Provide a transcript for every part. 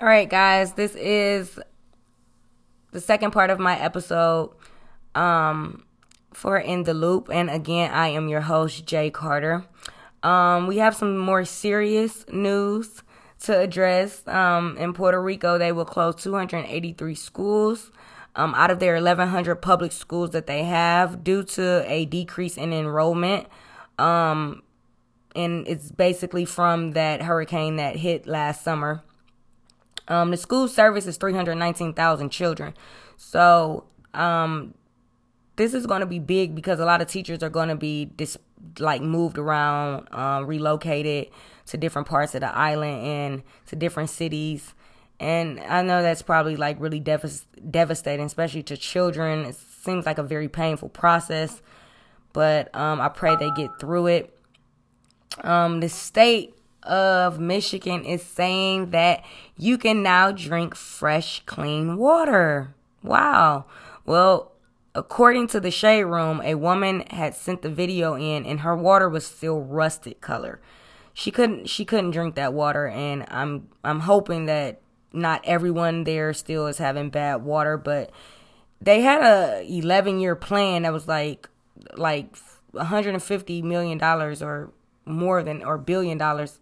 All right, guys, this is the second part of my episode um, for In the Loop. And again, I am your host, Jay Carter. Um, we have some more serious news to address. Um, in Puerto Rico, they will close 283 schools. Um, out of their 1,100 public schools that they have, due to a decrease in enrollment, um, and it's basically from that hurricane that hit last summer. Um, the school service is 319,000 children. So, um, this is going to be big because a lot of teachers are going to be dis- like moved around, um, relocated to different parts of the island and to different cities. And I know that's probably like really dev- devastating, especially to children. It seems like a very painful process, but um, I pray they get through it. Um, the state of Michigan is saying that you can now drink fresh, clean water. Wow. Well, according to the Shade Room, a woman had sent the video in and her water was still rusted color. She couldn't she couldn't drink that water and I'm I'm hoping that not everyone there still is having bad water, but they had a 11 year plan that was like like 150 million dollars or more than or billion dollars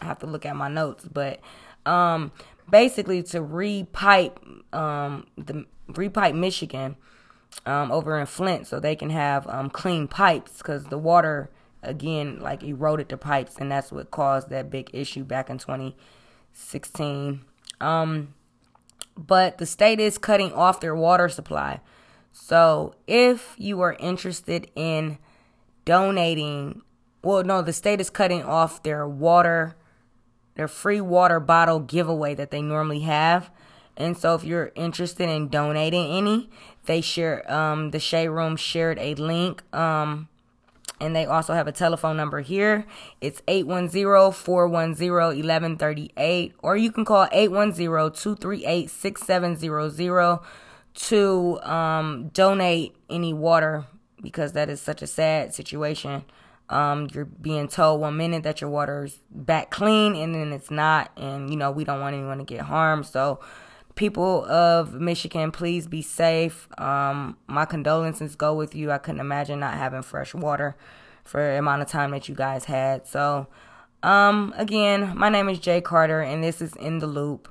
I have to look at my notes, but um, basically to repipe um, the repipe Michigan um, over in Flint so they can have um, clean pipes because the water again like eroded the pipes and that's what caused that big issue back in 2016. Um, but the state is cutting off their water supply. So if you are interested in donating, well, no, the state is cutting off their water their free water bottle giveaway that they normally have. And so if you're interested in donating any, they share um the Shade Room shared a link um and they also have a telephone number here. It's 810-410-1138 or you can call 810-238-6700 to um donate any water because that is such a sad situation. Um, you're being told one minute that your water's back clean and then it's not, and you know, we don't want anyone to get harmed. So, people of Michigan, please be safe. Um, my condolences go with you. I couldn't imagine not having fresh water for the amount of time that you guys had. So, um, again, my name is Jay Carter, and this is In the Loop.